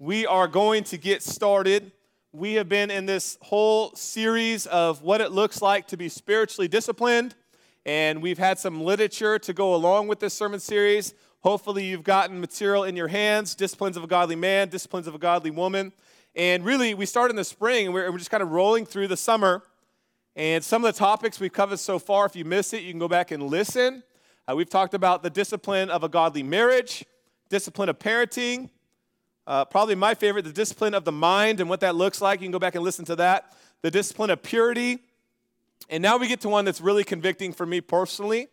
we are going to get started. We have been in this whole series of what it looks like to be spiritually disciplined, and we've had some literature to go along with this sermon series. Hopefully, you've gotten material in your hands Disciplines of a Godly Man, Disciplines of a Godly Woman. And really, we start in the spring, and we're, just kind of rolling through the summer. And some of the topics we've covered so far, if you missed it, you can go back and listen. Uh, we've talked about the discipline of a godly marriage, discipline of parenting, uh, probably my favorite, the discipline of the mind and what that looks like. You can go back and listen to that. The discipline of purity. And now we get to one that's really convicting for me personally.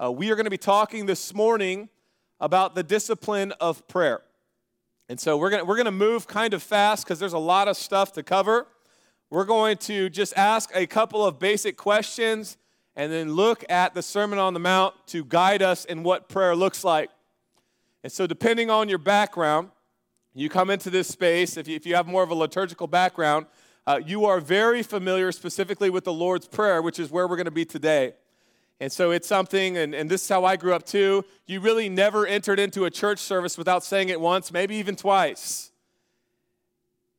Uh, we are going to be talking this morning about the discipline of prayer. And so we're going we're to move kind of fast because there's a lot of stuff to cover. We're going to just ask a couple of basic questions and then look at the Sermon on the Mount to guide us in what prayer looks like. And so, depending on your background, you come into this space, if you, if you have more of a liturgical background, uh, you are very familiar specifically with the Lord's Prayer, which is where we're going to be today. And so it's something, and, and this is how I grew up too. You really never entered into a church service without saying it once, maybe even twice.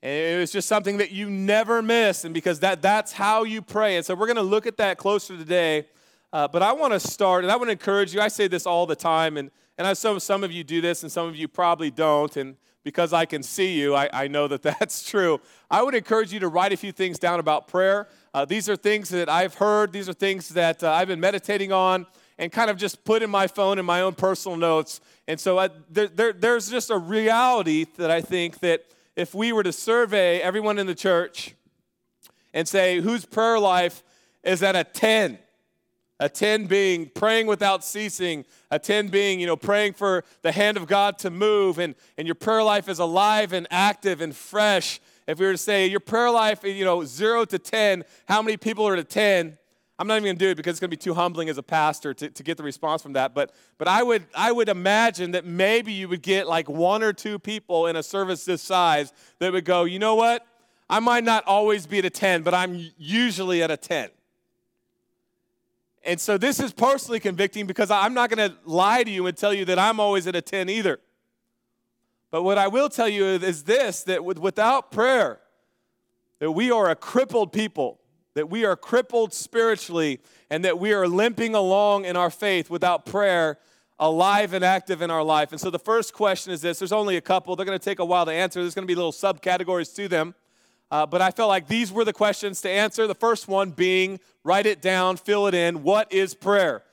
And it was just something that you never miss, and because that, that's how you pray. And so we're going to look at that closer today. Uh, but I want to start, and I want to encourage you. I say this all the time, and, and I know some of you do this, and some of you probably don't. And because I can see you, I, I know that that's true. I would encourage you to write a few things down about prayer. Uh, these are things that I've heard, these are things that uh, I've been meditating on, and kind of just put in my phone in my own personal notes. And so I, uh, there, there, there's just a reality that I think that if we were to survey everyone in the church and say whose prayer life is at a 10, a 10 being praying without ceasing. A 10 being, you know, praying for the hand of God to move and, and your prayer life is alive and active and fresh. If we were to say your prayer life, you know, zero to 10, how many people are at a 10? I'm not even gonna do it because it's gonna be too humbling as a pastor to, to get the response from that. But but I would I would imagine that maybe you would get like one or two people in a service this size that would go, you know what? I might not always be at a 10, but I'm usually at a 10. And so this is personally convicting because I'm not going to lie to you and tell you that I'm always at a 10 either. But what I will tell you is this that without prayer, that we are a crippled people, that we are crippled spiritually, and that we are limping along in our faith without prayer alive and active in our life. And so the first question is this there's only a couple, they're going to take a while to answer. There's going to be little subcategories to them. Uh, but I felt like these were the questions to answer. The first one being write it down, fill it in. What is prayer?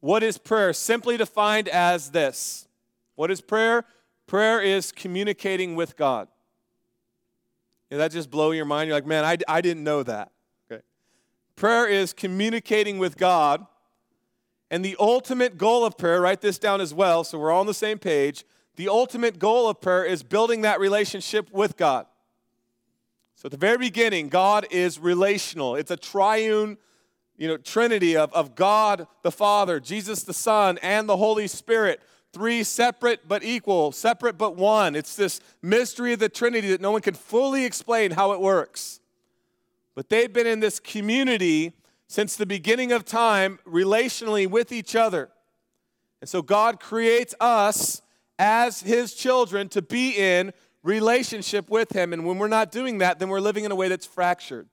What is prayer? Simply defined as this What is prayer? Prayer is communicating with God. That just blow your mind? You're like, man, I, I didn't know that. Okay. Prayer is communicating with God. And the ultimate goal of prayer, write this down as well so we're all on the same page. The ultimate goal of prayer is building that relationship with God. So at the very beginning, God is relational. It's a triune, you know, trinity of, of God the Father, Jesus the Son, and the Holy Spirit. Three separate but equal, separate but one. It's this mystery of the Trinity that no one can fully explain how it works. But they've been in this community since the beginning of time, relationally with each other. And so God creates us as His children to be in relationship with Him. And when we're not doing that, then we're living in a way that's fractured.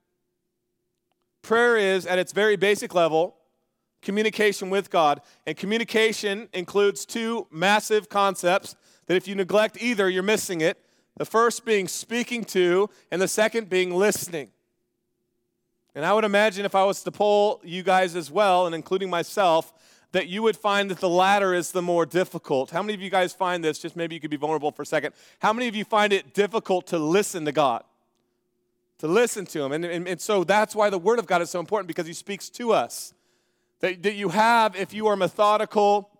Prayer is, at its very basic level, communication with God. And communication includes two massive concepts that if you neglect either, you're missing it. The first being speaking to, and the second being listening. And I would imagine if I was to poll you guys as well, and including myself, that you would find that the latter is the more difficult. How many of you guys find this? Just maybe you could be vulnerable for a second. How many of you find it difficult to listen to God? To listen to Him. And, and, and so that's why the Word of God is so important because He speaks to us. That, that you have, if you are methodical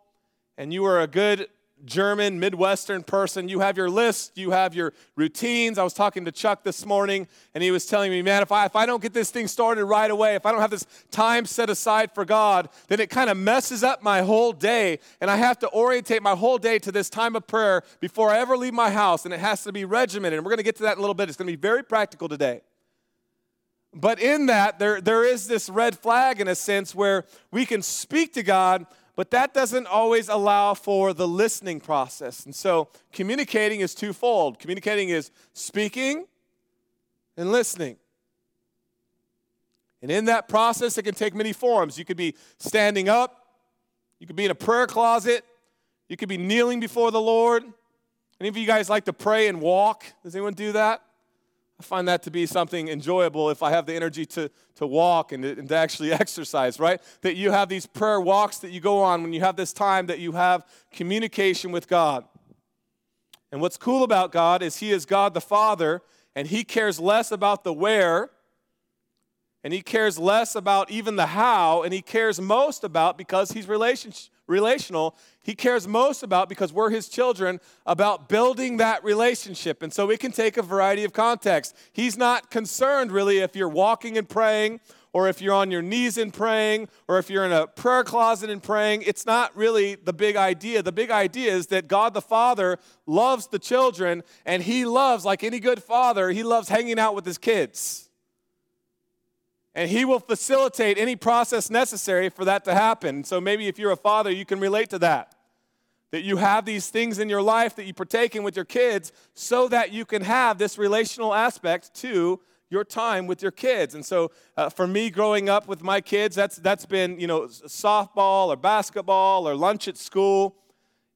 and you are a good German, Midwestern person. You have your list, you have your routines. I was talking to Chuck this morning, and he was telling me, man, if I, if I don't get this thing started right away, if I don't have this time set aside for God, then it kind of messes up my whole day. And I have to orientate my whole day to this time of prayer before I ever leave my house, and it has to be regimented. And we're going to get to that in a little bit. It's going to be very practical today. But in that, there, there is this red flag in a sense where we can speak to God But that doesn't always allow for the listening process. And so communicating is twofold communicating is speaking and listening. And in that process, it can take many forms. You could be standing up, you could be in a prayer closet, you could be kneeling before the Lord. Any of you guys like to pray and walk? Does anyone do that? I find that to be something enjoyable if I have the energy to, to walk and to, and to actually exercise, right? That you have these prayer walks that you go on when you have this time that you have communication with God. And what's cool about God is He is God the Father, and He cares less about the where, and He cares less about even the how, and He cares most about because He's relationship relational, he cares most about because we're his children about building that relationship. And so it can take a variety of contexts. He's not concerned really if you're walking and praying or if you're on your knees and praying, or if you're in a prayer closet and praying, it's not really the big idea. The big idea is that God the Father loves the children, and He loves, like any good father, He loves hanging out with His kids. And he will facilitate any process necessary for that to happen. So maybe if you're a father, you can relate to that. That you have these things in your life that you partake in with your kids so that you can have this relational aspect to your time with your kids. And so uh, for me growing up with my kids, that's, that's been, you know, softball or basketball or lunch at school.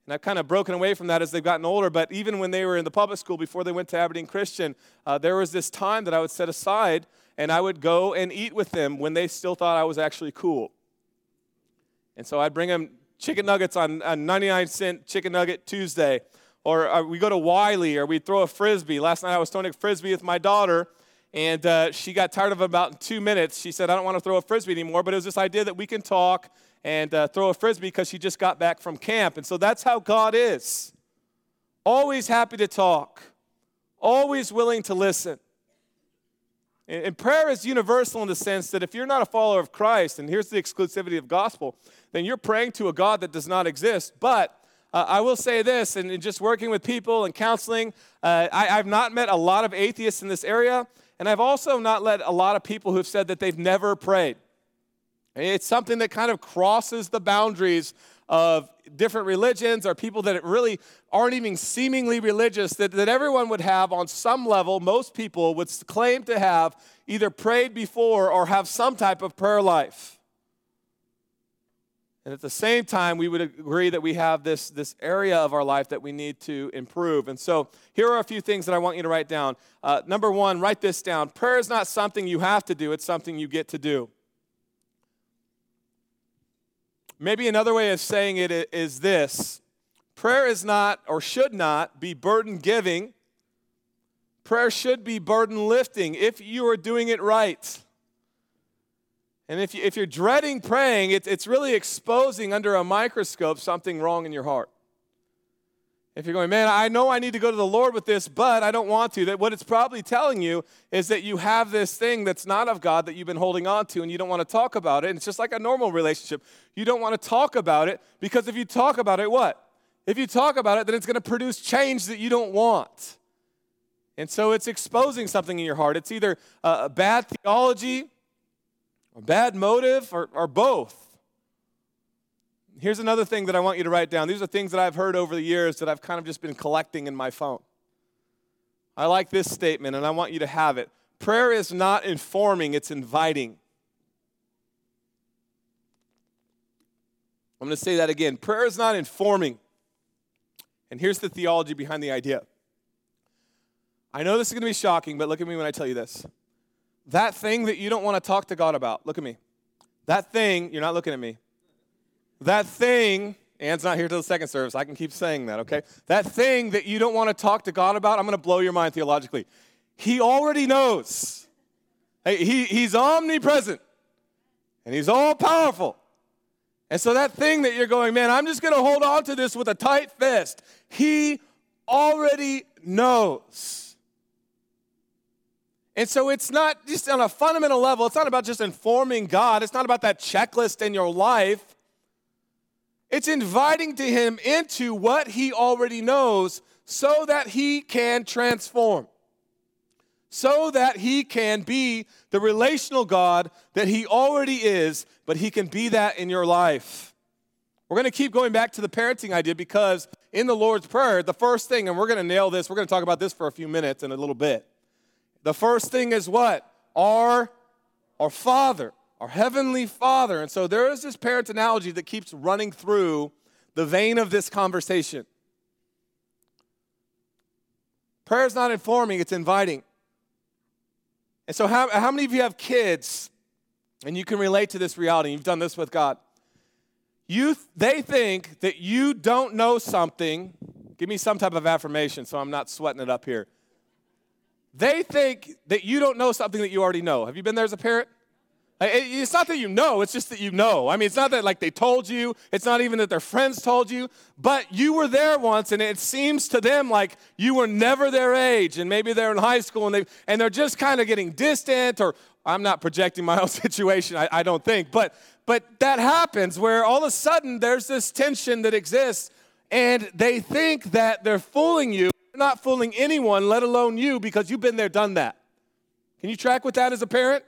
And I've kind of broken away from that as they've gotten older. But even when they were in the public school before they went to Aberdeen Christian, uh, there was this time that I would set aside and I would go and eat with them when they still thought I was actually cool. And so I'd bring them chicken nuggets on a 99 cent chicken nugget Tuesday. Or uh, we go to Wylie, or we'd throw a frisbee. Last night I was throwing a frisbee with my daughter, and uh, she got tired of about two minutes. She said, I don't want to throw a frisbee anymore. But it was this idea that we can talk and uh, throw a frisbee because she just got back from camp. And so that's how God is always happy to talk, always willing to listen. And prayer is universal in the sense that if you're not a follower of Christ, and here's the exclusivity of gospel, then you're praying to a God that does not exist. But uh, I will say this, and just working with people and counseling, uh, I, I've not met a lot of atheists in this area, and I've also not met a lot of people who've said that they've never prayed. It's something that kind of crosses the boundaries of different religions or people that really aren't even seemingly religious that, that everyone would have on some level, most people would claim to have either prayed before or have some type of prayer life. And at the same time, we would agree that we have this, this area of our life that we need to improve. And so here are a few things that I want you to write down. Uh, number one, write this down. Prayer is not something you have to do, it's something you get to do. Maybe another way of saying it is this prayer is not or should not be burden giving. Prayer should be burden lifting if you are doing it right. And if, you, if you're dreading praying, it, it's really exposing under a microscope something wrong in your heart. If you're going, man, I know I need to go to the Lord with this, but I don't want to, that what it's probably telling you is that you have this thing that's not of God that you've been holding on to and you don't want to talk about it. And it's just like a normal relationship. You don't want to talk about it because if you talk about it, what? If you talk about it, then it's going to produce change that you don't want. And so it's exposing something in your heart. It's either a bad theology, or bad motive, or, or both. Here's another thing that I want you to write down. These are things that I've heard over the years that I've kind of just been collecting in my phone. I like this statement and I want you to have it. Prayer is not informing, it's inviting. I'm going to say that again. Prayer is not informing. And here's the theology behind the idea. I know this is going to be shocking, but look at me when I tell you this. That thing that you don't want to talk to God about, look at me. That thing, you're not looking at me. That thing, Ann's not here till the second service. I can keep saying that, okay? That thing that you don't want to talk to God about, I'm going to blow your mind theologically. He already knows. Hey, he, he's omnipresent and he's all powerful. And so that thing that you're going, man, I'm just going to hold on to this with a tight fist. He already knows. And so it's not just on a fundamental level, it's not about just informing God, it's not about that checklist in your life. It's inviting to him into what he already knows so that he can transform, so that he can be the relational God that he already is, but he can be that in your life. We're going to keep going back to the parenting idea because in the Lord's Prayer, the first thing, and we're going to nail this, we're going to talk about this for a few minutes in a little bit. The first thing is what? Our, our Father, our Heavenly Father. And so there is this parent analogy that keeps running through the vein of this conversation. Prayer is not informing, it's inviting. And so, how, how many of you have kids and you can relate to this reality? You've done this with God. You, they think that you don't know something. Give me some type of affirmation so I'm not sweating it up here. They think that you don't know something that you already know. Have you been there as a parent? It's not that you know, it's just that you know. I mean, it's not that like they told you, it's not even that their friends told you, but you were there once and it seems to them like you were never their age and maybe they're in high school and, they, and they're just kind of getting distant or I'm not projecting my own situation, I, I don't think, but, but that happens where all of a sudden there's this tension that exists and they think that they're fooling you. They're not fooling anyone, let alone you, because you've been there, done that. Can you track with that as a parent?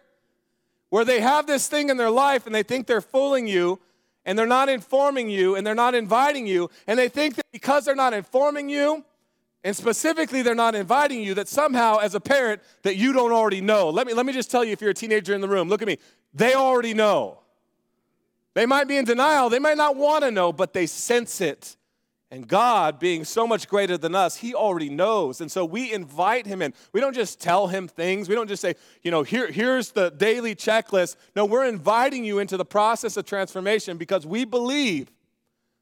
Where they have this thing in their life and they think they're fooling you and they're not informing you and they're not inviting you and they think that because they're not informing you and specifically they're not inviting you that somehow as a parent that you don't already know. Let me let me just tell you if you're a teenager in the room look at me. They already know. They might be in denial. They might not want to know but they sense it and God, being so much greater than us, He already knows. And so we invite Him in. We don't just tell Him things. We don't just say, you know, Here, here's the daily checklist. No, we're inviting you into the process of transformation because we believe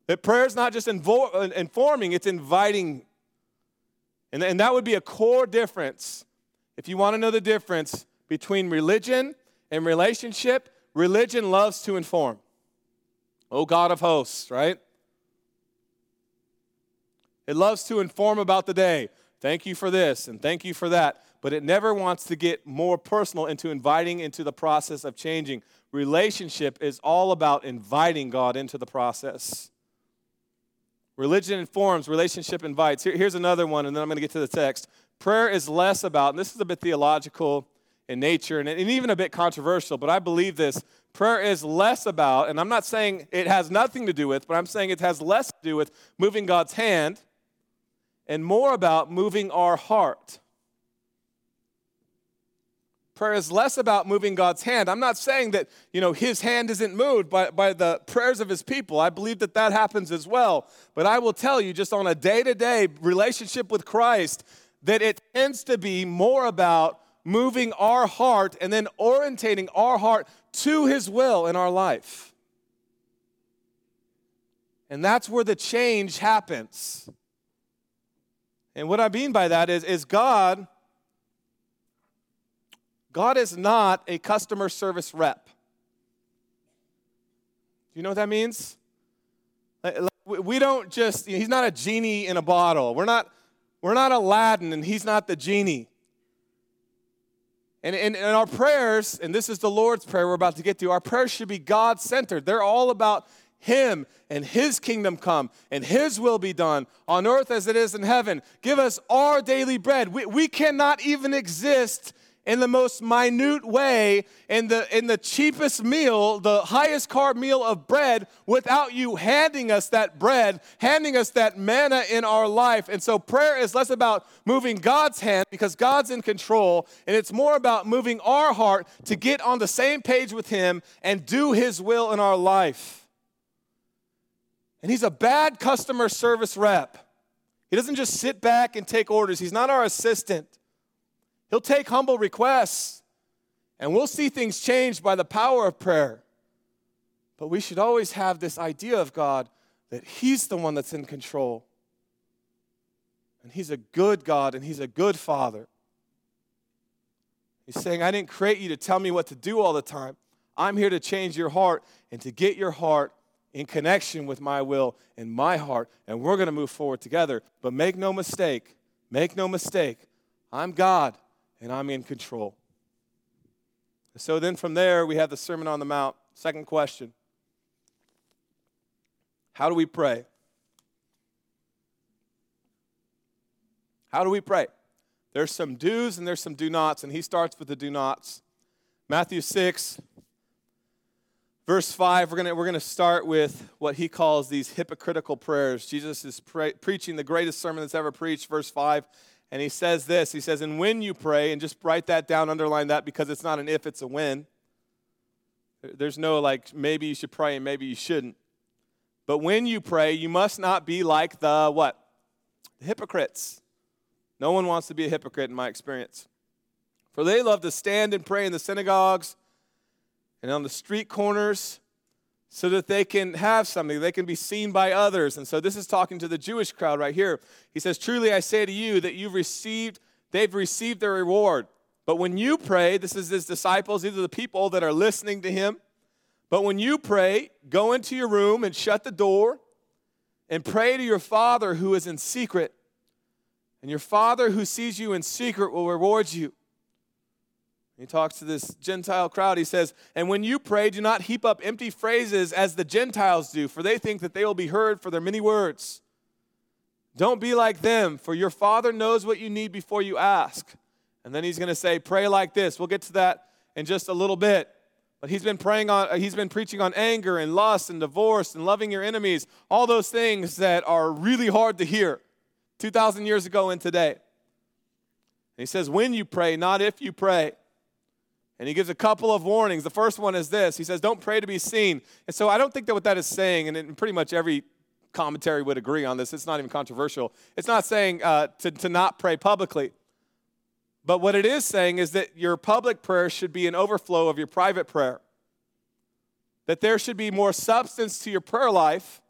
that prayer is not just invo- uh, informing, it's inviting. And, and that would be a core difference. If you want to know the difference between religion and relationship, religion loves to inform. Oh, God of hosts, right? It loves to inform about the day. Thank you for this and thank you for that. But it never wants to get more personal into inviting into the process of changing. Relationship is all about inviting God into the process. Religion informs, relationship invites. Here, here's another one, and then I'm going to get to the text. Prayer is less about, and this is a bit theological in nature and, and even a bit controversial, but I believe this. Prayer is less about, and I'm not saying it has nothing to do with, but I'm saying it has less to do with moving God's hand and more about moving our heart. Prayer is less about moving God's hand. I'm not saying that, you know, his hand isn't moved by, by the prayers of his people. I believe that that happens as well. But I will tell you, just on a day to day relationship with Christ, that it tends to be more about moving our heart and then orientating our heart to his will in our life. And that's where the change happens. And what I mean by that is, is God, God is not a customer service rep. Do you know what that means? We don't just, he's not a genie in a bottle. We're not, we're not Aladdin and he's not the genie. And in, our prayers, and this is the Lord's Prayer we're about to get to, our prayers should be God centered. They're all about him and His kingdom come and His will be done on earth as it is in heaven. Give us our daily bread. We, we cannot even exist in the most minute way in the in the cheapest meal the highest carb meal of bread without you handing us that bread handing us that manna in our life and so prayer is less about moving god's hand because god's in control and it's more about moving our heart to get on the same page with him and do his will in our life and he's a bad customer service rep. He doesn't just sit back and take orders, he's not our assistant. He'll take humble requests, and we'll see things changed by the power of prayer. But we should always have this idea of God that He's the one that's in control. And He's a good God and He's a good Father. He's saying, I didn't create you to tell me what to do all the time. I'm here to change your heart and to get your heart in connection with my will and my heart, and we're going to move forward together. But make no mistake, make no mistake, I'm God and I'm in control. So then from there, we have the Sermon on the Mount. Second question How do we pray? How do we pray? There's some do's and there's some do nots, and he starts with the do nots. Matthew 6, Verse 5, we're going we're to start with what he calls these hypocritical prayers. Jesus is pre- preaching the greatest sermon that's ever preached, verse 5. And he says this He says, And when you pray, and just write that down, underline that because it's not an if, it's a when. There's no like, maybe you should pray and maybe you shouldn't. But when you pray, you must not be like the what? The hypocrites. No one wants to be a hypocrite in my experience. For they love to stand and pray in the synagogues and on the street corners so that they can have something, they can be seen by others. And so this is talking to the Jewish crowd right here. He says, Truly I say to you that you've received, they've received their reward. But when you pray, this is his disciples, these are the people that are listening to him. But when you pray, go into your room and shut the door and pray to your Father who is in secret. And your Father who sees you in secret will reward you. He talks to this Gentile crowd. He says, And when you pray, do not heap up empty phrases as the Gentiles do, for they think that they will be heard for their many words. Don't be like them, for your Father knows what you need before you ask. And then he's going to say, Pray like this. We'll get to that in just a little bit. But he's been praying on, uh, he's been preaching on anger and lust and divorce and loving your enemies, all those things that are really hard to hear 2,000 years ago and today. And he says, When you pray, not if you pray. And he gives a couple of warnings. The first one is this He says, Don't pray to be seen. And so I don't think that what that is saying, and pretty much every commentary would agree on this, it's not even controversial. It's not saying uh, to, to not pray publicly. But what it is saying is that your public prayer should be an overflow of your private prayer. That there should be more substance to your prayer life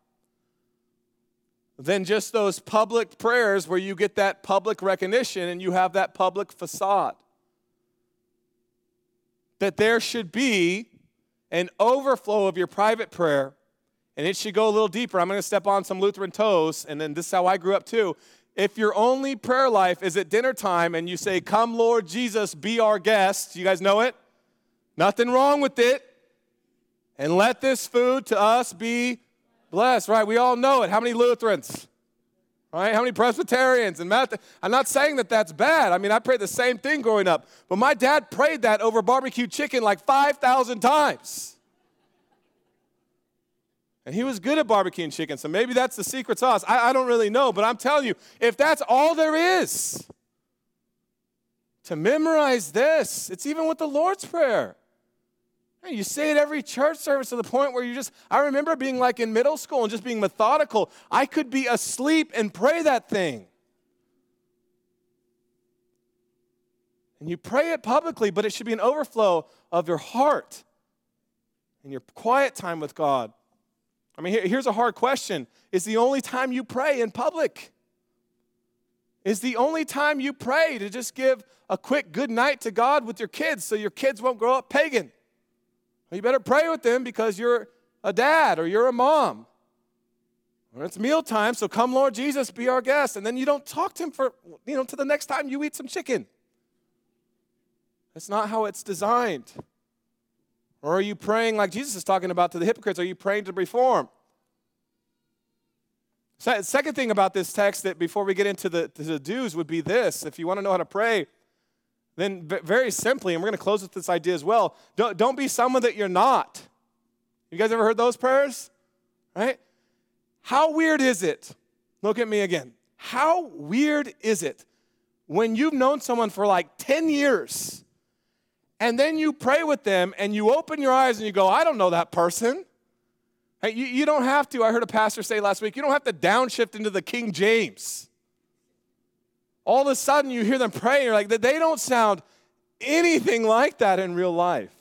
than just those public prayers where you get that public recognition and you have that public facade that there should be an overflow of your private prayer, and it should go a little deeper. I'm going to step on some Lutheran toes, and then this is how I grew up too. If your only prayer life is at dinner time and you say, Come, Lord Jesus, be our guest, you guys know it? Nothing wrong with it. And let this food to us be blessed, right? We all know it. How many Lutherans? Right? How many Presbyterians and? I'm not saying that that's bad. I mean, I prayed the same thing growing up. But my dad prayed that over barbecue chicken like 5,000 times. And he was good at barbecuing chicken, so maybe that's the secret sauce. I, I don't really know, but I'm telling you, if that's all there is to memorize this, it's even with the Lord's Prayer. You say it every church service to the point where you just, I remember being like in middle school and just being methodical. I could be asleep and pray that thing. And you pray it publicly, but it should be an overflow of your heart and your quiet time with God. I mean, here's a hard question Is the only time you pray in public? Is the only time you pray to just give a quick good night to God with your kids so your kids won't grow up pagan? You better pray with them because you're a dad or you're a mom. Or it's mealtime, so come, Lord Jesus, be our guest. And then you don't talk to him for, you know, to the next time you eat some chicken. That's not how it's designed. Or are you praying like Jesus is talking about to the hypocrites? Are you praying to reform? Second thing about this text that before we get into the, the do's would be this if you want to know how to pray, then very simply, and we're going to close with this idea as well don't, don't be someone that you're not. You guys ever heard those prayers? Right? How weird is it? Look at me again. How weird is it when you've known someone for like 10 years and then you pray with them and you open your eyes and you go, I don't know that person. Hey, you, you don't have to. I heard a pastor say last week, you don't have to downshift into the King James all of a sudden you hear them praying, you're like, they don't sound anything like that in real life.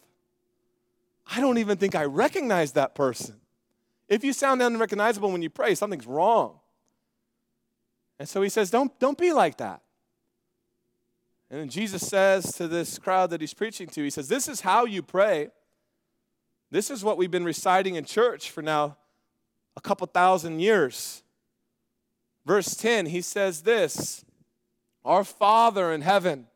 I don't even think I recognize that person. If you sound unrecognizable when you pray, something's wrong. And so he says, don't, don't be like that. And then Jesus says to this crowd that he's preaching to, he says, This is how you pray. This is what we've been reciting in church for now a couple thousand years. Verse 10, he says this our Father in heaven,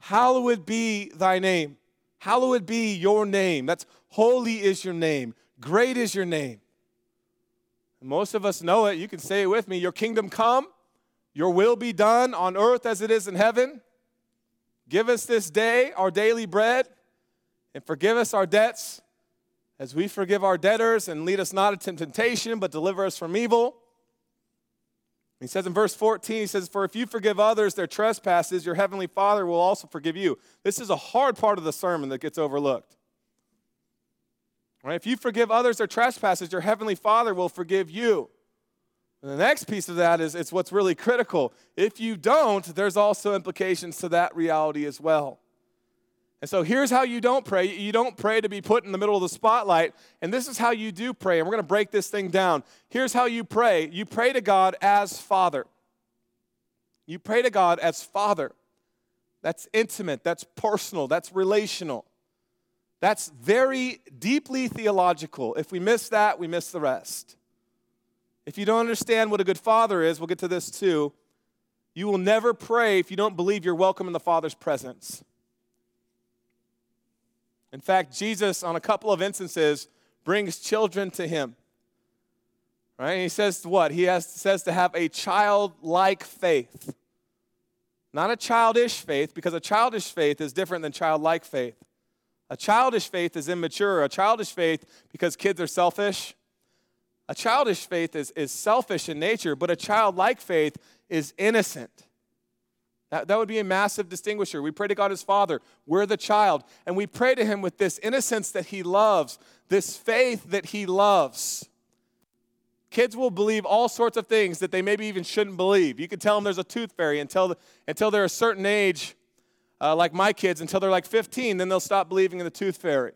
hallowed be thy name. Hallowed be your name. That's holy is your name. Great is your name. Most of us know it. You can say it with me. Your kingdom come, your will be done on earth as it is in heaven. Give us this day our daily bread and forgive us our debts as we forgive our debtors and lead us not into temptation, but deliver us from evil. He says in verse 14, he says, For if you forgive others their trespasses, your heavenly Father will also forgive you. This is a hard part of the sermon that gets overlooked. Right? If you forgive others their trespasses, your heavenly Father will forgive you. And the next piece of that is it's what's really critical. If you don't, there's also implications to that reality as well. And so here's how you don't pray. You don't pray to be put in the middle of the spotlight. And this is how you do pray. And we're going to break this thing down. Here's how you pray you pray to God as Father. You pray to God as Father. That's intimate, that's personal, that's relational. That's very deeply theological. If we miss that, we miss the rest. If you don't understand what a good father is, we'll get to this too. You will never pray if you don't believe you're welcome in the Father's presence. In fact, Jesus, on a couple of instances, brings children to him. Right? And he says what? He has, says to have a childlike faith. Not a childish faith, because a childish faith is different than childlike faith. A childish faith is immature. A childish faith, because kids are selfish, a childish faith is, is selfish in nature, but a childlike faith is innocent. That, that would be a massive distinguisher. We pray to God as Father. We're the child. And we pray to Him with this innocence that He loves, this faith that He loves. Kids will believe all sorts of things that they maybe even shouldn't believe. You can tell them there's a tooth fairy until, until they're a certain age, uh, like my kids, until they're like 15, then they'll stop believing in the tooth fairy.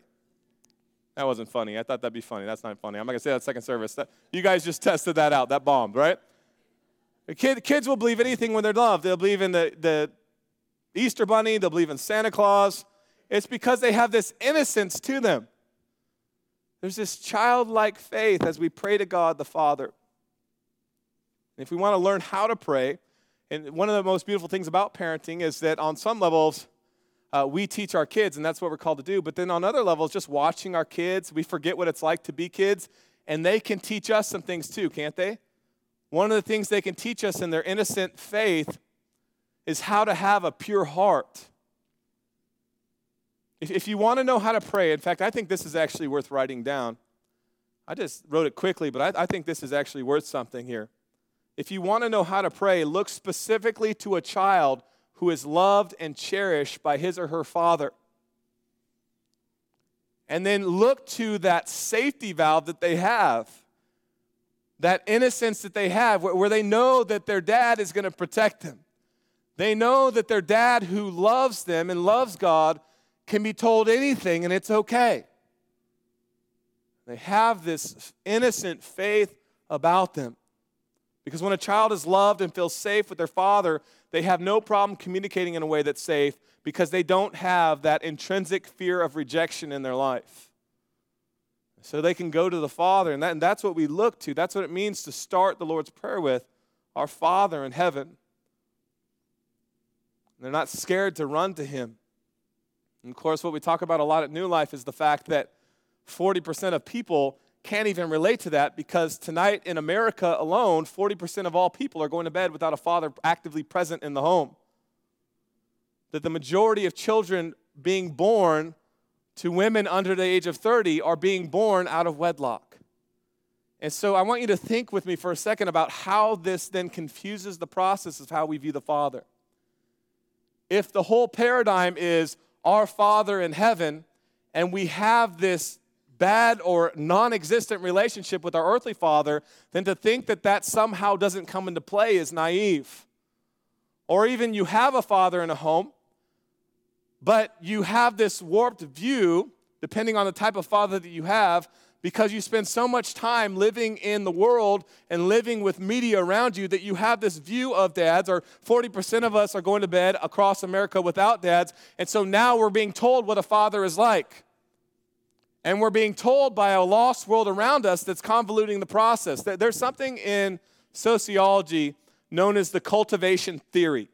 That wasn't funny. I thought that'd be funny. That's not funny. I'm not going to say that second service. That, you guys just tested that out. That bombed, right? Kid, kids will believe anything when they're loved. They'll believe in the, the Easter Bunny, they'll believe in Santa Claus. It's because they have this innocence to them. There's this childlike faith as we pray to God the Father. And if we want to learn how to pray, and one of the most beautiful things about parenting is that on some levels, uh, we teach our kids, and that's what we're called to do. But then on other levels, just watching our kids, we forget what it's like to be kids, and they can teach us some things too, can't they? One of the things they can teach us in their innocent faith is how to have a pure heart. If, if you want to know how to pray, in fact, I think this is actually worth writing down. I just wrote it quickly, but I, I think this is actually worth something here. If you want to know how to pray, look specifically to a child who is loved and cherished by his or her father. And then look to that safety valve that they have that innocence that they have, where they know that their dad is going to protect them. They know that their dad, who loves them and loves God, can be told anything and it's okay. They have this innocent faith about them. Because when a child is loved and feels safe with their father, they have no problem communicating in a way that's safe because they don't have that intrinsic fear of rejection in their life so they can go to the Father. And, that, and that's what we look to. That's what it means to start the Lord's Prayer with our Father in heaven. They're not scared to run to Him. And of course, what we talk about a lot at New Life is the fact that 40% of people can't even relate to that because tonight in America alone, 40% of all people are going to bed without a father actively present in the home. That the majority of children being born to women under the age of 30 are being born out of wedlock. And so I want you to think with me for a second about how this then confuses the process of how we view the Father. If the whole paradigm is our Father in heaven, and we have this bad or non existent relationship with our earthly father, then to think that that somehow doesn't come into play is naive. Or even you have a father in a home, but you have this warped view, depending on the type of father that you have, because you spend so much time living in the world and living with media around you that you have this view of dads, or 40% of us are going to bed across America without dads. And so now we're being told what a father is like. And we're being told by a lost world around us that's convoluting the process. That there's something in sociology known as the cultivation theory.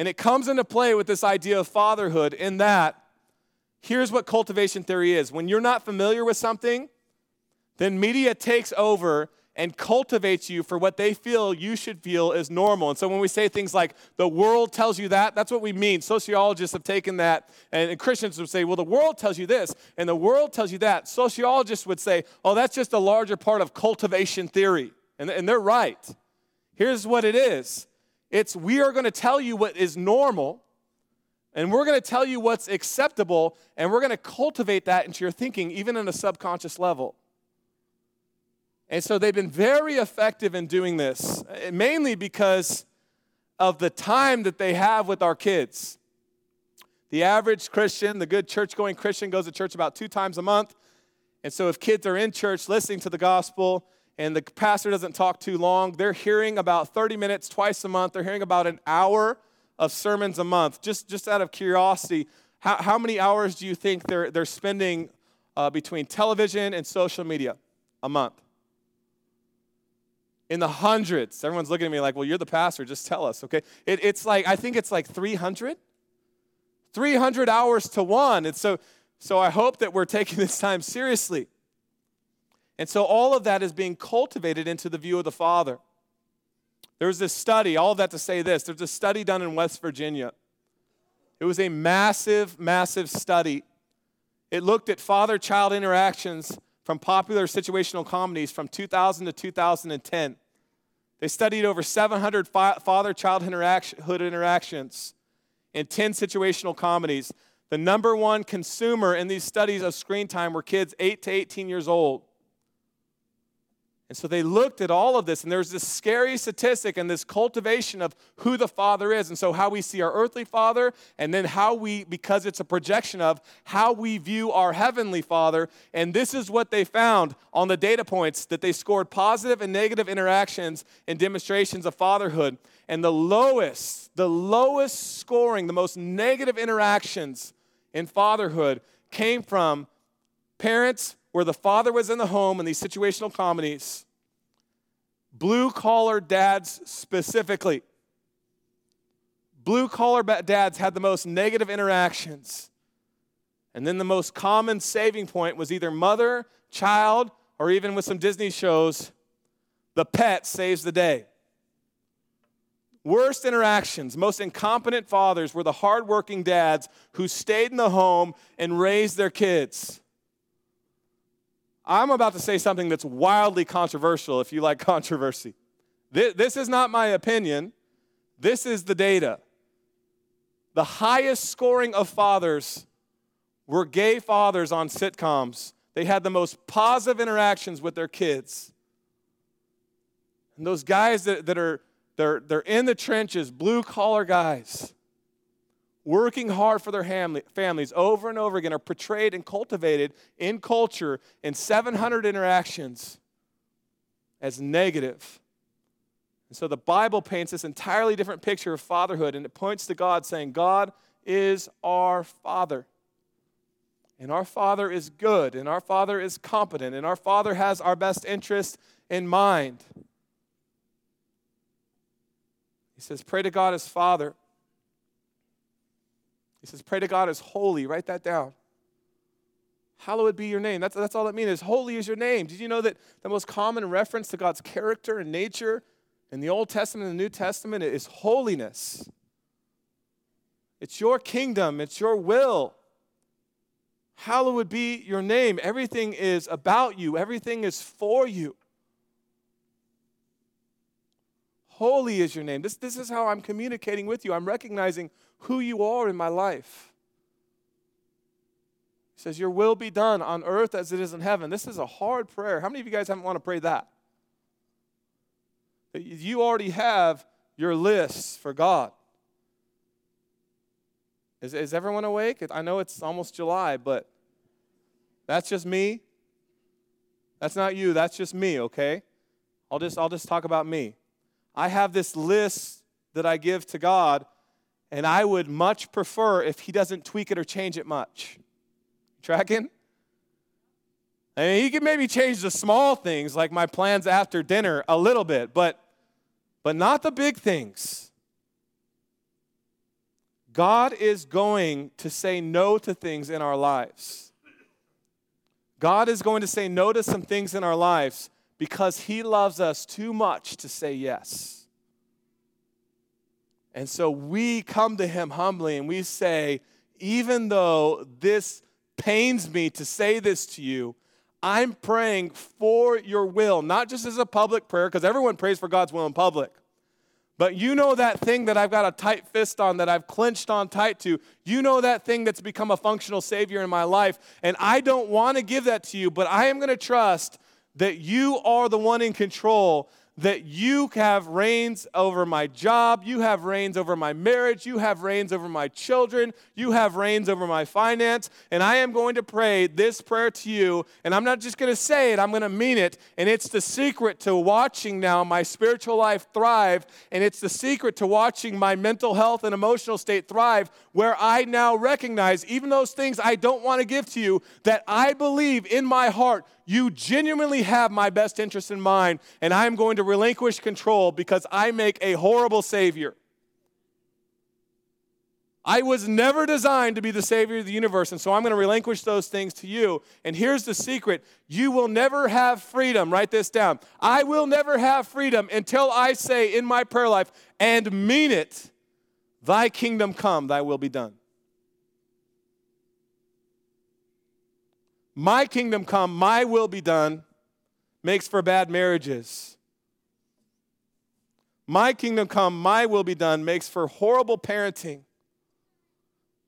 And it comes into play with this idea of fatherhood in that here's what cultivation theory is when you're not familiar with something, then media takes over and cultivates you for what they feel you should feel is normal. And so when we say things like the world tells you that, that's what we mean. Sociologists have taken that, and, Christians would say, well, the world tells you this, and the world tells you that. Sociologists would say, oh, that's just a larger part of cultivation theory. And, and they're right. Here's what it is it's we are going to tell you what is normal and we're going to tell you what's acceptable, and we're going to cultivate that into your thinking, even in a subconscious level. And so they've been very effective in doing this, eh, mainly because of the time that they have with our kids. The average Christian, the good church going Christian, goes to church about two times a month. And so if kids are in church listening to the gospel and the pastor doesn't talk too long, they're hearing about 30 minutes twice a month. They're hearing about an hour of sermons a month. Just, just out of curiosity, how, how many hours do you think they're, they're spending uh, between television and social media a month? In the hundreds. Everyone's looking at me like, well, you're the pastor, just tell us, okay? It, it's like, I think it's like 300. 300 hours to one. And so, so I hope that we're taking this time seriously. And so all of that is being cultivated into the view of the Father. There's this study, all that to say this there's a study done in West Virginia. It was a massive, massive study. It looked at father child interactions from popular situational comedies from 2000 to 2010. They studied over 700 father child interactions in 10 situational comedies. The number one consumer in these studies of screen time were kids 8 to 18 years old. And so they looked at all of this, and there's this scary statistic and this cultivation of who the Father is. And so, how we see our earthly Father, and then how we, because it's a projection of how we view our heavenly Father. And this is what they found on the data points that they scored positive and negative interactions and demonstrations of fatherhood. And the lowest, the lowest scoring, the most negative interactions in fatherhood came from parents where the father was in the home in these situational comedies, blue collar dads specifically. Blue collar dads had the most negative interactions. And then the most common saving point was either mother, child, or even with some Disney shows, the pet saves the day. Worst interactions, most incompetent fathers were the hardworking dads who stayed in the home and raised their kids. I'm about to say something that's wildly controversial if you like controversy. This, this is not my opinion, this is the data. The highest scoring of fathers were gay fathers on sitcoms. They had the most positive interactions with their kids. And those guys that, that are they're, they're in the trenches, blue collar guys, working hard for their families over and over again are portrayed and cultivated in culture in 700 interactions as negative. And so the Bible paints this entirely different picture of fatherhood, and it points to God saying, God is our Father. And our Father is good, and our Father is competent, and our Father has our best interest in mind. He says, Pray to God as Father. He says, Pray to God as holy. Write that down. Hallowed be your name. That's, that's all it means is holy is your name. Did you know that the most common reference to God's character and nature in the Old Testament and the New Testament is holiness? It's your kingdom, it's your will. Hallowed be your name. Everything is about you, everything is for you. Holy is your name. This, this is how I'm communicating with you. I'm recognizing who you are in my life. He says, Your will be done on earth as it is in heaven. This is a hard prayer. How many of you guys haven't want to pray that? You already have your lists for God. Is, is everyone awake? I know it's almost July, but that's just me. That's not you, that's just me, okay? I'll just, I'll just talk about me. I have this list that I give to God, and I would much prefer if He doesn't tweak it or change it much. Tracking? I mean, He could maybe change the small things like my plans after dinner a little bit, but, but not the big things. God is going to say no to things in our lives. God is going to say no to some things in our lives because He loves us too much to say yes. And so we come to Him humbly and we say, even though this pains me to say this to you, I'm praying for your will, not just as a public prayer, because everyone prays for God's will in public. But you know that thing that I've got a tight fist on, that I've clenched on tight to. You know that thing that's become a functional savior in my life. And I don't want to give that to you, but I am going to trust that you are the one in control that you have reigns over my job, you have reigns over my marriage, you have reigns over my children, you have reigns over my finance. And I am going to pray this prayer to you. And I'm not just going to say it, I'm going to mean it. And it's the secret to watching now my spiritual life thrive. And it's the secret to watching my mental health and emotional state thrive, where I now recognize, even those things I don't want to give to you, that I believe in my heart you genuinely have my best interest in mind, and I'm going to relinquish control because I make a horrible Savior. I was never designed to be the Savior of the universe, and so I'm going to relinquish those things to you. And here's the secret you will never have freedom. Write this down. I will never have freedom until I say in my prayer life and mean it, Thy kingdom come, Thy will be done. my kingdom come, my will be done, makes for bad marriages. My kingdom come, my will be done, makes for horrible parenting.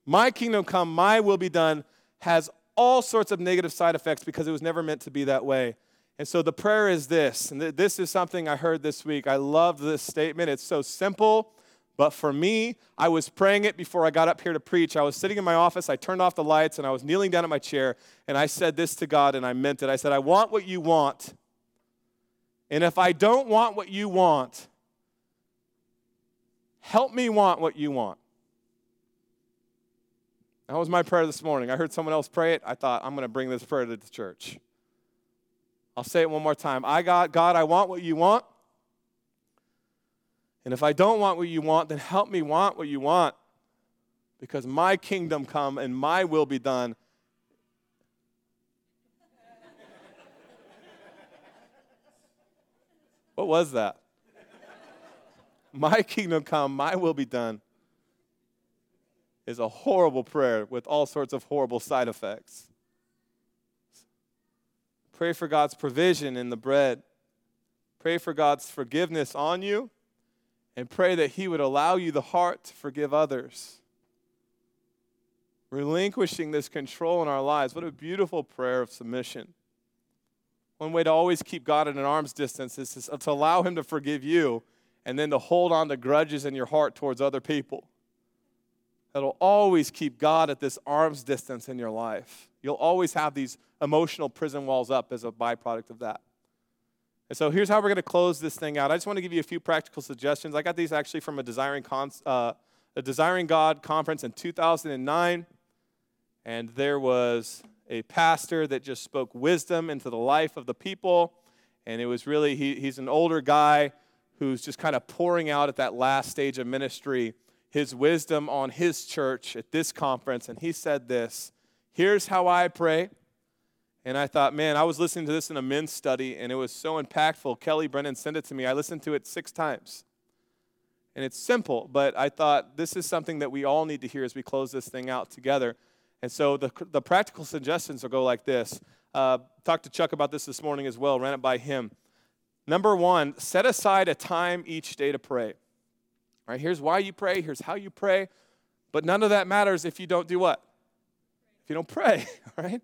My kingdom come, my will be done, has all sorts of negative side effects because it was never meant to be that way. And so the prayer is this, and this is something I heard this week. I love this statement. It's so simple, but for me, I was praying it before I got up here to preach. I was sitting in my office, I turned off the lights, and I was kneeling down at my chair, and I said this to God, and I meant it. I said, I want what you want. And if I don't want what you want, help me want what you want. That was my prayer this morning. I heard someone else pray it. I thought, I'm going to bring this prayer to the church. I'll say it one more time. I got, God, I want what you want. And if I don't want what you want, then help me want what you want. Because my kingdom come and my will be done. what was that? My kingdom come, my will be done is a horrible prayer with all sorts of horrible side effects. Pray for God's provision in the bread. Pray for God's forgiveness on you and pray that He would allow you the heart to forgive others. Relinquishing this control in our lives. What a beautiful prayer of submission. One way to always keep God at an arm's distance is to allow Him to forgive you and then to hold on to grudges in your heart towards other people. That'll always keep God at this arm's distance in your life. You'll always have these emotional prison walls up as a byproduct of that. And so here's how we're going to close this thing out. I just want to give you a few practical suggestions. I got these actually from a Desiring, uh, a Desiring God conference in 2009. And there was a pastor that just spoke wisdom into the life of the people. And it was really, he, he's an older guy who's just kind of pouring out at that last stage of ministry his wisdom on his church at this conference. And he said this Here's how I pray. And I thought, man, I was listening to this in a men's study, and it was so impactful. Kelly Brennan sent it to me. I listened to it six times. And it's simple, but I thought this is something that we all need to hear as we close this thing out together. And so the, the practical suggestions will go like this. Uh, talked to Chuck about this this morning as well, ran it by him. Number one, set aside a time each day to pray. All right, here's why you pray, here's how you pray, but none of that matters if you don't do what? If you don't pray, all right?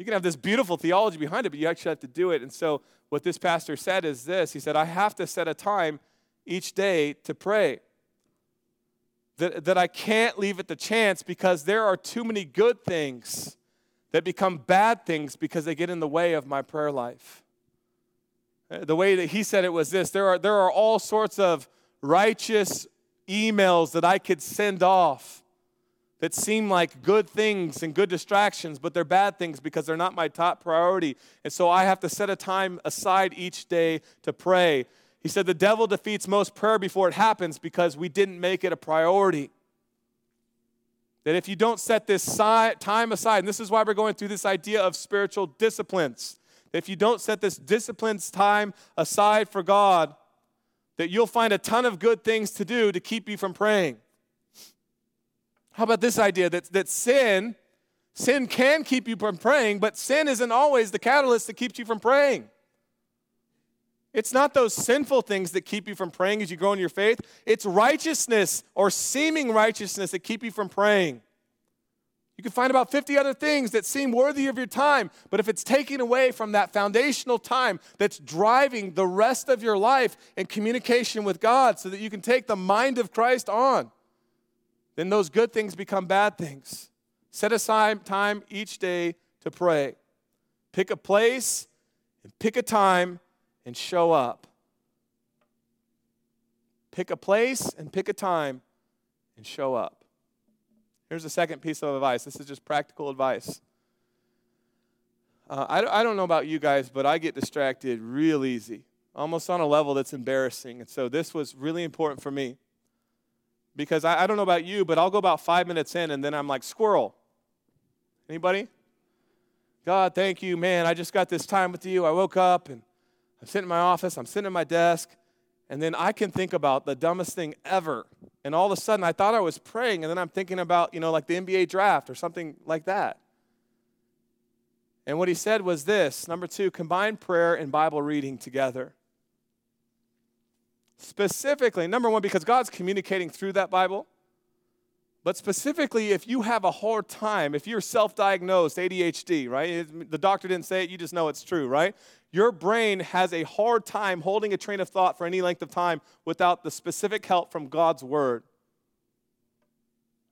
You can have this beautiful theology behind it, but you actually have to do it. And so, what this pastor said is this He said, I have to set a time each day to pray. That, that I can't leave it to chance because there are too many good things that become bad things because they get in the way of my prayer life. The way that he said it was this there are, there are all sorts of righteous emails that I could send off that seem like good things and good distractions, but they're bad things because they're not my top priority. And so I have to set a time aside each day to pray. He said the devil defeats most prayer before it happens because we didn't make it a priority. That if you don't set this time aside, and this is why we're going through this idea of spiritual disciplines, If you don't set this disciplined time aside for God, that you'll find a ton of good things to do to keep you from praying. How about this idea that, that sin, sin can keep you from praying, but sin isn't always the catalyst that keeps you from praying. It's not those sinful things that keep you from praying as you grow in your faith. It's righteousness or seeming righteousness that keep you from praying. You can find about 50 other things that seem worthy of your time, but if it's taking away from that foundational time that's driving the rest of your life in communication with God so that you can take the mind of Christ on, then those good things become bad things. Set aside time each day to pray. Pick a place and pick a time and show up. Pick a place and pick a time and show up. Here's the second piece of advice. This is just practical advice. Uh, I, I don't know about you guys, but I get distracted real easy, almost on a level that's embarrassing. And so this was really important for me because I, I don't know about you, but I'll go about five minutes in and then I'm like, squirrel. Anybody? God, thank you, man. I just got this time with you. I woke up and I'm sitting in my office, I'm sitting at my desk, and then I can think about the dumbest thing ever. And all of a sudden, I thought I was praying, and then I'm thinking about, you know, like the NBA draft or something like that. And what he said was this number two, combine prayer and Bible reading together. Specifically, number one, because God's communicating through that Bible. But specifically, if you have a hard time, if you're self diagnosed ADHD, right? The doctor didn't say it, you just know it's true, right? Your brain has a hard time holding a train of thought for any length of time without the specific help from God's word.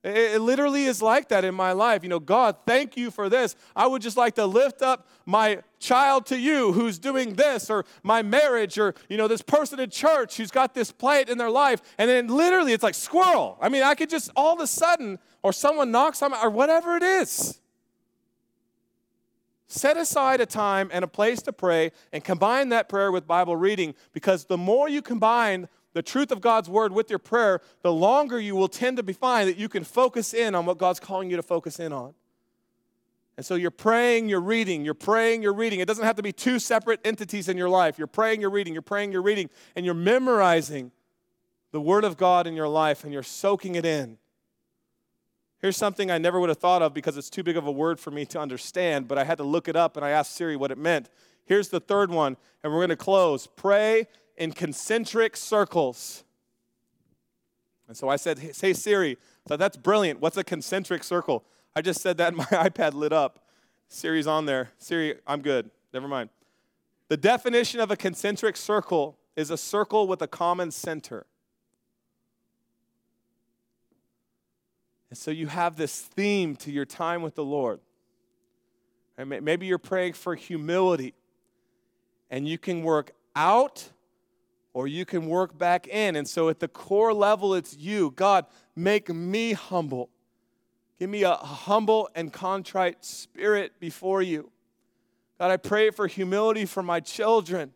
It, literally is like that in my life. You know, God, thank you for this. I would just like to lift up my child to you who's doing this, or my marriage, or, you know, this person in church who's got this plight in their life. And then literally it's like squirrel. I mean, I could just all of a sudden, or someone knocks on my, or whatever it is. Set aside a time and a place to pray and combine that prayer with Bible reading because the more you combine the truth of God's word with your prayer, the longer you will tend to be find that you can focus in on what God's calling you to focus in on. And so you're praying, you're reading, you're praying, you're reading. It doesn't have to be two separate entities in your life. You're praying, you're reading, you're praying, you're reading, and you're memorizing the Word of God in your life and you're soaking it in. Here's something I never would have thought of because it's too big of a word for me to understand, but I had to look it up and I asked Siri what it meant. Here's the third one, and we're going to close. Pray in concentric circles. And so I said, hey, Siri. So that's brilliant. What's a concentric circle? I just said that and my iPad lit up. Siri's on there. Siri, I'm good. Never mind. The definition of a concentric circle is a circle with a common center. And so you have this theme to your time with the Lord. And maybe you're praying for humility, and you can work out or you can work back in. And so at the core level, it's you. God, make me humble. Give me a humble and contrite spirit before you. God, I pray for humility for my children.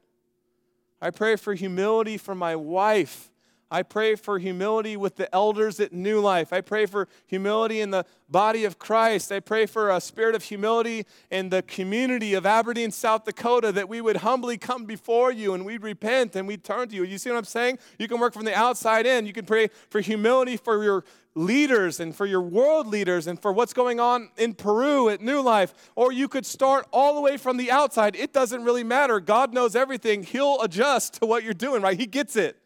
I pray for humility for my wife. I pray for humility with the elders at New Life. I pray for humility in the body of Christ. I pray for a spirit of humility in the community of Aberdeen, South Dakota, that we would humbly come before you and we'd repent and we'd turn to you. You see what I'm saying? You can work from the outside in. You can pray for humility for your leaders and for your world leaders and for what's going on in Peru at New Life. Or you could start all the way from the outside. It doesn't really matter. God knows everything. He'll adjust to what you're doing, right? He gets it.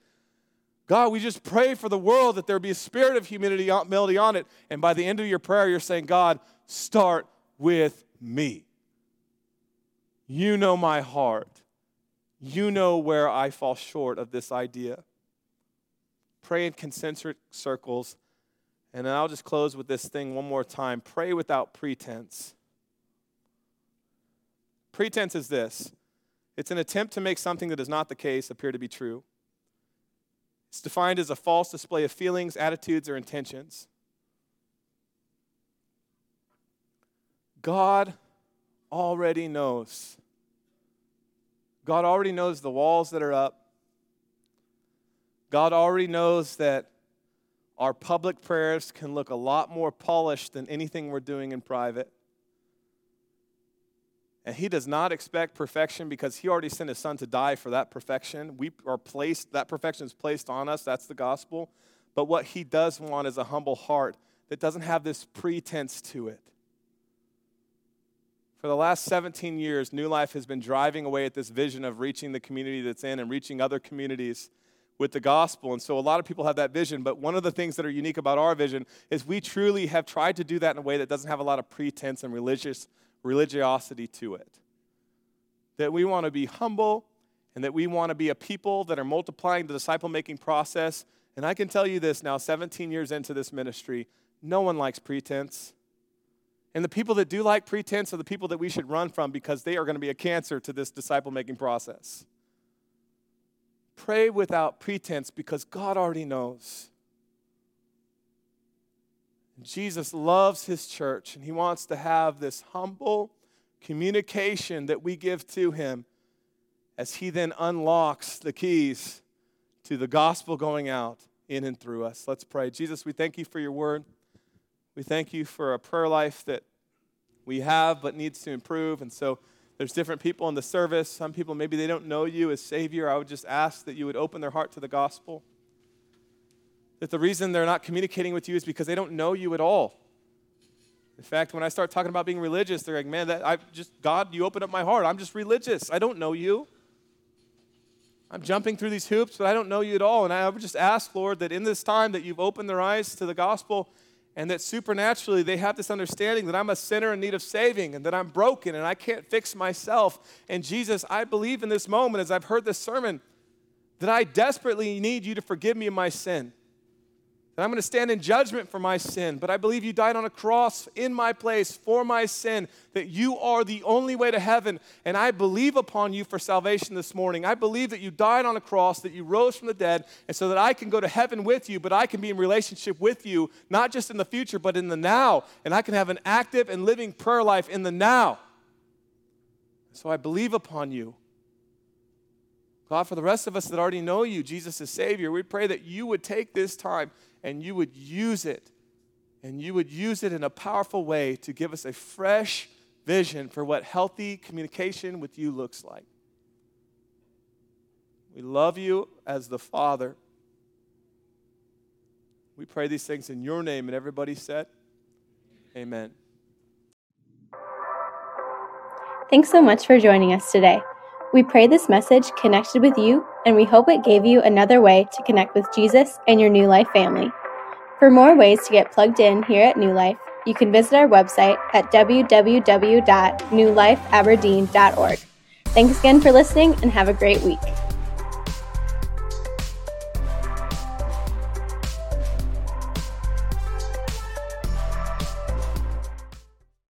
God, we just pray for the world that there be a spirit of humility on it. And by the end of your prayer, you're saying, God, start with me. You know my heart. You know where I fall short of this idea. Pray in concentric circles. And I'll just close with this thing one more time. Pray without pretense. Pretense is this it's an attempt to make something that is not the case appear to be true. It's defined as a false display of feelings, attitudes, or intentions. God already knows. God already knows the walls that are up. God already knows that our public prayers can look a lot more polished than anything we're doing in private. And he does not expect perfection because he already sent his son to die for that perfection. We are placed, that perfection is placed on us. That's the gospel. But what he does want is a humble heart that doesn't have this pretense to it. For the last 17 years, New Life has been driving away at this vision of reaching the community that's in and reaching other communities with the gospel. And so a lot of people have that vision, but one of the things that are unique about our vision is we truly have tried to do that in a way that doesn't have a lot of pretense and religious religiosity to it. That we want to be humble and that we want to be a people that are multiplying the disciple making process. And I can tell you this now, 17 years into this ministry, no one likes pretense. And the people that do like pretense are the people that we should run from because they are going to be a cancer to this disciple making process. Pray without pretense because God already knows. Jesus loves his church and he wants to have this humble communication that we give to him as he then unlocks the keys to the gospel going out in and through us. Let's pray. Jesus, we thank you for your word. We thank you for a prayer life that we have but needs to improve. And so there's different people in the service. Some people, maybe they don't know you as Savior. I would just ask that you would open their heart to the gospel that the reason they're not communicating with you is because they don't know you at all. In fact, when I start talking about being religious, they're like, man, that I just God, you open up my heart. I'm just religious. I don't know you. I'm jumping through these hoops, but I don't know you at all. And I would just ask, Lord, that in this time that you've opened their eyes to the gospel and that supernaturally they have this understanding that I'm a sinner in need of saving and that I'm broken and I can't fix myself. And Jesus, I believe in this moment as I've heard this sermon that I desperately need you to forgive me of my sin that I'm going to stand in judgment for my sin, but I believe you died on a cross in my place for my sin, that you are the only way to heaven, and I believe upon you for salvation this morning. I believe that you died on a cross, that you rose from the dead, and so that I can go to heaven with you, but I can be in relationship with you, not just in the future, but in the now, and I can have an active and living prayer life in the now. So I believe upon you. God, for the rest of us that already know you, Jesus is Savior, we pray that you would take this time and you would use it, and you would use it in a powerful way to give us a fresh vision for what healthy communication with you looks like. We love you as the Father. We pray these things in your name, and everybody said, Amen. Thanks so much for joining us today. We pray this message connected with you, and we hope it gave you another way to connect with Jesus and your New Life family. For more ways to get plugged in here at New Life, you can visit our website at www.newlifeaberdeen.org. Thanks again for listening and have a great week.